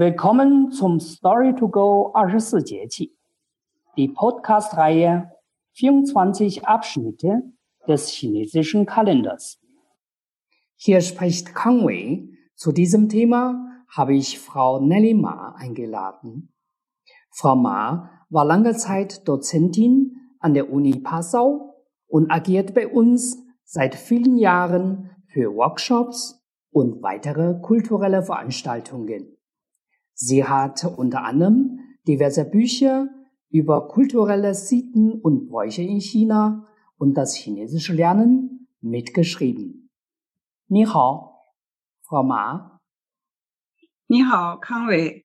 Willkommen zum Story to Go 24节气, die Podcast-Reihe 24 Abschnitte des chinesischen Kalenders. Hier spricht Kang Wei. Zu diesem Thema habe ich Frau Nelly Ma eingeladen. Frau Ma war lange Zeit Dozentin an der Uni Passau und agiert bei uns seit vielen Jahren für Workshops und weitere kulturelle Veranstaltungen. Sie hat unter anderem diverse Bücher über kulturelle Sitten und Bräuche in China und das chinesische Lernen mitgeschrieben. Ni hao, Frau Ma. Ni hao, Kangwei.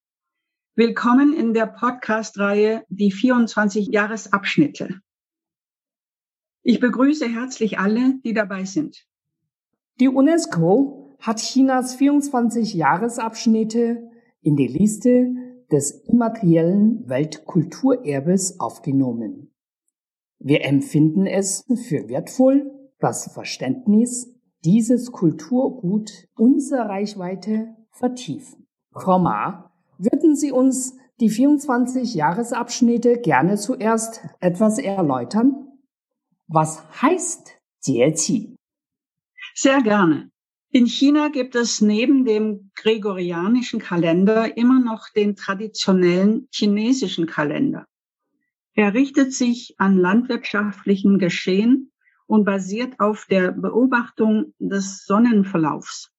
Willkommen in der Podcast-Reihe Die 24 Jahresabschnitte. Ich begrüße herzlich alle, die dabei sind. Die UNESCO hat Chinas 24 Jahresabschnitte in die Liste des immateriellen Weltkulturerbes aufgenommen. Wir empfinden es für wertvoll, das Verständnis dieses Kulturgut unserer Reichweite vertiefen. Frau Ma, würden Sie uns die 24 Jahresabschnitte gerne zuerst etwas erläutern? Was heißt Jieqi? Sehr gerne. In China gibt es neben dem gregorianischen Kalender immer noch den traditionellen chinesischen Kalender. Er richtet sich an landwirtschaftlichen Geschehen und basiert auf der Beobachtung des Sonnenverlaufs.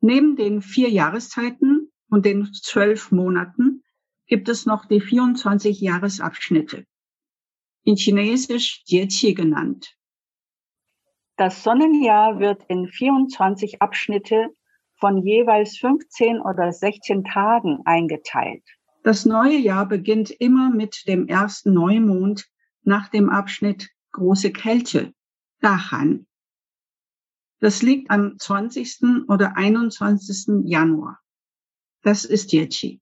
Neben den vier Jahreszeiten und den zwölf Monaten gibt es noch die 24 Jahresabschnitte, in Chinesisch Jieqi genannt. Das Sonnenjahr wird in 24 Abschnitte von jeweils 15 oder 16 Tagen eingeteilt. Das neue Jahr beginnt immer mit dem ersten Neumond nach dem Abschnitt Große Kälte, Dahan. Das liegt am 20. oder 21. Januar. Das ist Yechi.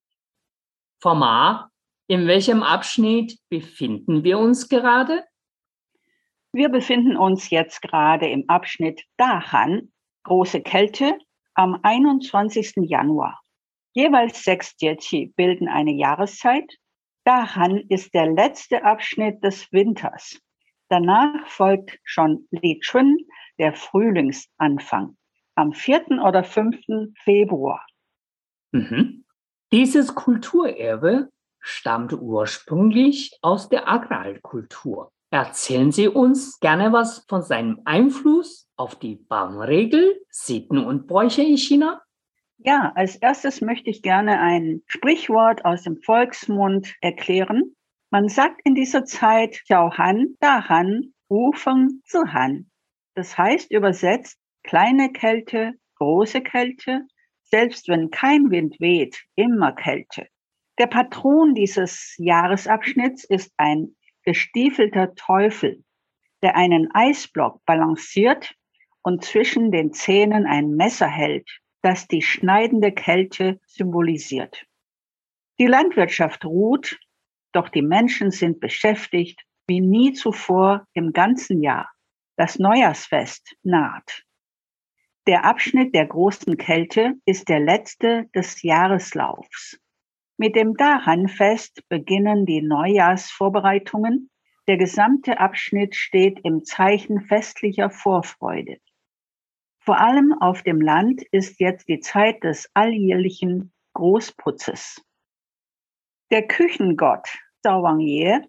Frau Ma, in welchem Abschnitt befinden wir uns gerade? Wir befinden uns jetzt gerade im Abschnitt Dahan, große Kälte, am 21. Januar. Jeweils sechs Jiechi bilden eine Jahreszeit. Dahan ist der letzte Abschnitt des Winters. Danach folgt schon Li Chun, der Frühlingsanfang, am 4. oder 5. Februar. Mhm. Dieses Kulturerbe stammt ursprünglich aus der Agrarkultur. Erzählen Sie uns gerne was von seinem Einfluss auf die Baumregel, Sitten und Bräuche in China? Ja, als erstes möchte ich gerne ein Sprichwort aus dem Volksmund erklären. Man sagt in dieser Zeit Xiao Han, Da Han, Wu Feng, Zi Han. Das heißt übersetzt kleine Kälte, große Kälte, selbst wenn kein Wind weht, immer Kälte. Der Patron dieses Jahresabschnitts ist ein gestiefelter Teufel, der einen Eisblock balanciert und zwischen den Zähnen ein Messer hält, das die schneidende Kälte symbolisiert. Die Landwirtschaft ruht, doch die Menschen sind beschäftigt wie nie zuvor im ganzen Jahr. Das Neujahrsfest naht. Der Abschnitt der großen Kälte ist der letzte des Jahreslaufs. Mit dem Dahan-Fest beginnen die Neujahrsvorbereitungen. Der gesamte Abschnitt steht im Zeichen festlicher Vorfreude. Vor allem auf dem Land ist jetzt die Zeit des alljährlichen Großputzes. Der Küchengott Zhao Wangye,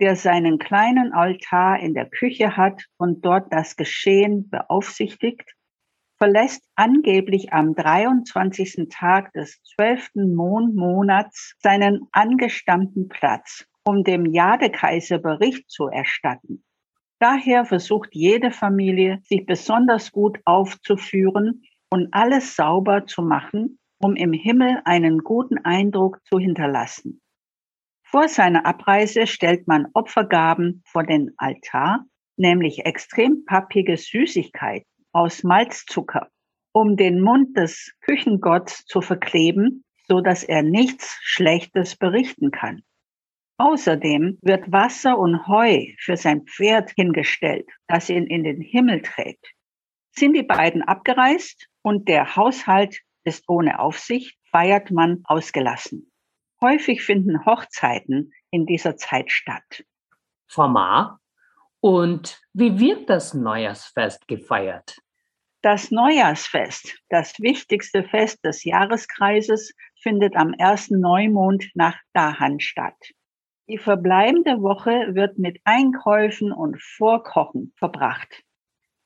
der seinen kleinen Altar in der Küche hat und dort das Geschehen beaufsichtigt, verlässt angeblich am 23. Tag des 12. Mondmonats seinen angestammten Platz, um dem Jadekaiser Bericht zu erstatten. Daher versucht jede Familie, sich besonders gut aufzuführen und alles sauber zu machen, um im Himmel einen guten Eindruck zu hinterlassen. Vor seiner Abreise stellt man Opfergaben vor den Altar, nämlich extrem pappige Süßigkeiten aus Malzzucker, um den Mund des Küchengotts zu verkleben, so dass er nichts Schlechtes berichten kann. Außerdem wird Wasser und Heu für sein Pferd hingestellt, das ihn in den Himmel trägt. Sind die beiden abgereist und der Haushalt ist ohne Aufsicht, feiert man ausgelassen. Häufig finden Hochzeiten in dieser Zeit statt. Frau Ma, und wie wird das Neujahrsfest gefeiert? Das Neujahrsfest, das wichtigste Fest des Jahreskreises, findet am ersten Neumond nach Dahan statt. Die verbleibende Woche wird mit Einkäufen und Vorkochen verbracht.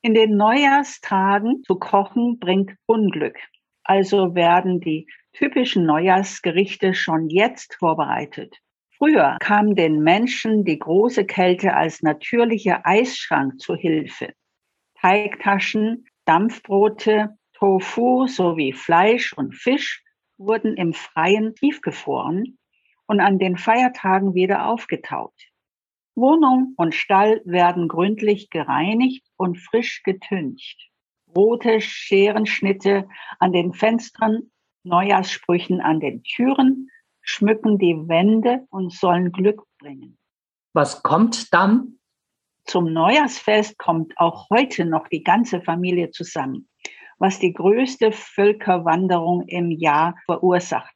In den Neujahrstagen zu kochen bringt Unglück. Also werden die typischen Neujahrsgerichte schon jetzt vorbereitet. Früher kam den Menschen die große Kälte als natürlicher Eisschrank zu Hilfe. Teigtaschen, Dampfbrote, Tofu sowie Fleisch und Fisch wurden im Freien tiefgefroren und an den Feiertagen wieder aufgetaut. Wohnung und Stall werden gründlich gereinigt und frisch getüncht. Rote Scherenschnitte an den Fenstern, Neujahrssprüchen an den Türen schmücken die Wände und sollen Glück bringen. Was kommt dann? Zum Neujahrsfest kommt auch heute noch die ganze Familie zusammen, was die größte Völkerwanderung im Jahr verursacht.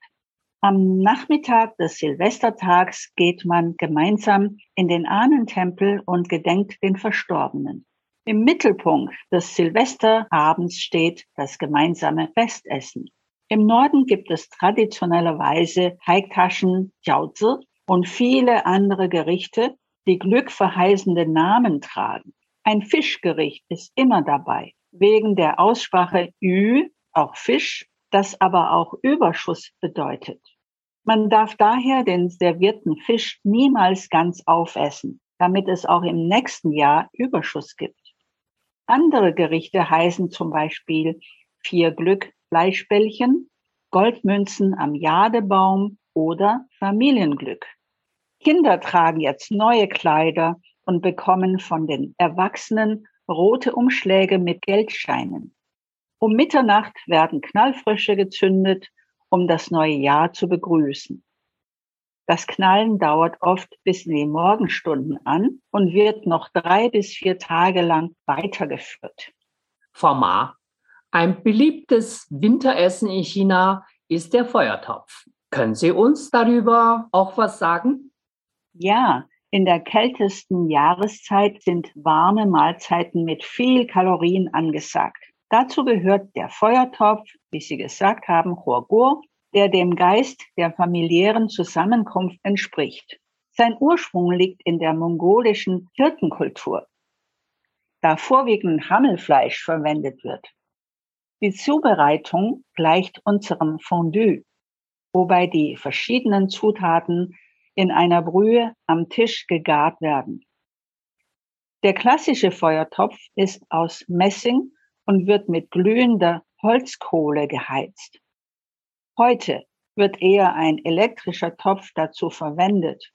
Am Nachmittag des Silvestertags geht man gemeinsam in den Ahnentempel und gedenkt den Verstorbenen. Im Mittelpunkt des Silvesterabends steht das gemeinsame Festessen. Im Norden gibt es traditionellerweise Teigtaschen, Jiaozi und viele andere Gerichte, die glückverheißende Namen tragen. Ein Fischgericht ist immer dabei, wegen der Aussprache Ü, auch Fisch, das aber auch Überschuss bedeutet. Man darf daher den servierten Fisch niemals ganz aufessen, damit es auch im nächsten Jahr Überschuss gibt. Andere Gerichte heißen zum Beispiel vier Glück Fleischbällchen, Goldmünzen am Jadebaum oder Familienglück. Kinder tragen jetzt neue Kleider und bekommen von den Erwachsenen rote Umschläge mit Geldscheinen. Um Mitternacht werden Knallfrösche gezündet um das neue Jahr zu begrüßen. Das Knallen dauert oft bis in die Morgenstunden an und wird noch drei bis vier Tage lang weitergeführt. Ma, ein beliebtes Winteressen in China ist der Feuertopf. Können Sie uns darüber auch was sagen? Ja, in der kältesten Jahreszeit sind warme Mahlzeiten mit viel Kalorien angesagt. Dazu gehört der Feuertopf, wie Sie gesagt haben, Huoguo, der dem Geist der familiären Zusammenkunft entspricht. Sein Ursprung liegt in der mongolischen Hirtenkultur, da vorwiegend Hammelfleisch verwendet wird. Die Zubereitung gleicht unserem Fondue, wobei die verschiedenen Zutaten in einer Brühe am Tisch gegart werden. Der klassische Feuertopf ist aus Messing und wird mit glühender Holzkohle geheizt. Heute wird eher ein elektrischer Topf dazu verwendet,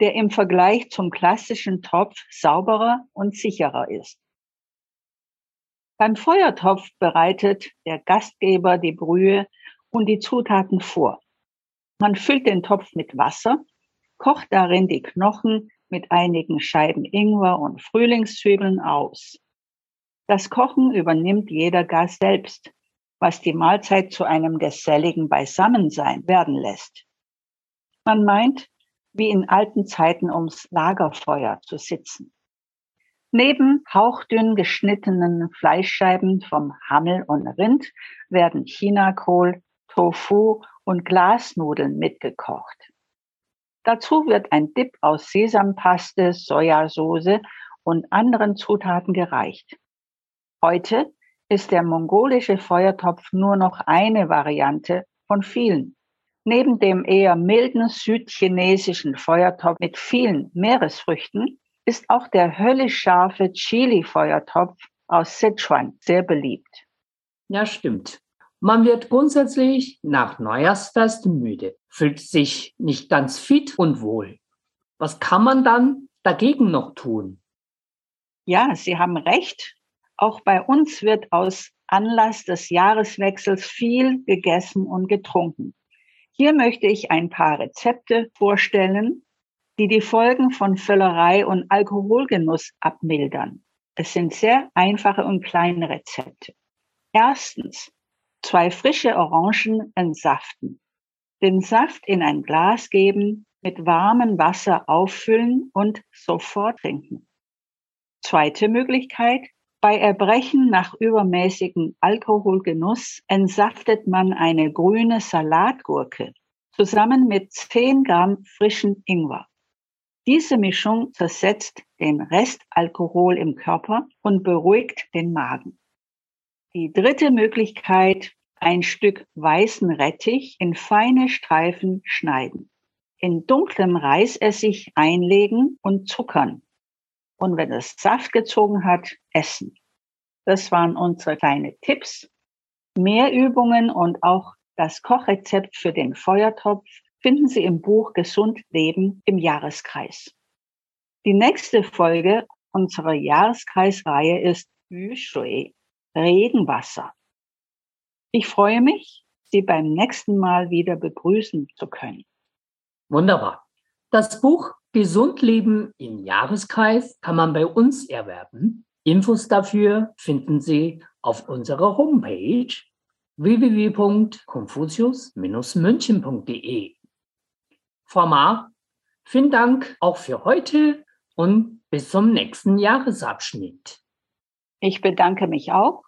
der im Vergleich zum klassischen Topf sauberer und sicherer ist. Beim Feuertopf bereitet der Gastgeber die Brühe und die Zutaten vor. Man füllt den Topf mit Wasser, kocht darin die Knochen mit einigen Scheiben Ingwer und Frühlingszwiebeln aus. Das Kochen übernimmt jeder Gast selbst, was die Mahlzeit zu einem geselligen Beisammensein werden lässt. Man meint, wie in alten Zeiten ums Lagerfeuer zu sitzen. Neben hauchdünn geschnittenen Fleischscheiben vom Hammel und Rind werden Chinakohl, Tofu und Glasnudeln mitgekocht. Dazu wird ein Dip aus Sesampaste, Sojasauce und anderen Zutaten gereicht. Heute ist der mongolische Feuertopf nur noch eine Variante von vielen. Neben dem eher milden südchinesischen Feuertopf mit vielen Meeresfrüchten ist auch der höllisch scharfe Chili-Feuertopf aus Sichuan sehr beliebt. Ja, stimmt. Man wird grundsätzlich nach Neujahrsfest müde, fühlt sich nicht ganz fit und wohl. Was kann man dann dagegen noch tun? Ja, Sie haben recht. Auch bei uns wird aus Anlass des Jahreswechsels viel gegessen und getrunken. Hier möchte ich ein paar Rezepte vorstellen, die die Folgen von Völlerei und Alkoholgenuss abmildern. Es sind sehr einfache und kleine Rezepte. Erstens, Zwei frische Orangen entsaften. Den Saft in ein Glas geben, mit warmem Wasser auffüllen und sofort trinken. Zweite Möglichkeit. Bei Erbrechen nach übermäßigem Alkoholgenuss entsaftet man eine grüne Salatgurke zusammen mit 10 Gramm frischen Ingwer. Diese Mischung zersetzt den Restalkohol im Körper und beruhigt den Magen. Die dritte Möglichkeit, ein Stück weißen Rettich in feine Streifen schneiden, in dunklem Reisessig einlegen und zuckern. Und wenn es Saft gezogen hat, essen. Das waren unsere kleinen Tipps. Mehr Übungen und auch das Kochrezept für den Feuertopf finden Sie im Buch Gesund Leben im Jahreskreis. Die nächste Folge unserer Jahreskreisreihe ist Yushui, Regenwasser. Ich freue mich, Sie beim nächsten Mal wieder begrüßen zu können. Wunderbar. Das Buch Gesund Leben im Jahreskreis kann man bei uns erwerben. Infos dafür finden Sie auf unserer Homepage www.confucius-münchen.de. Frau Ma, vielen Dank auch für heute und bis zum nächsten Jahresabschnitt. Ich bedanke mich auch.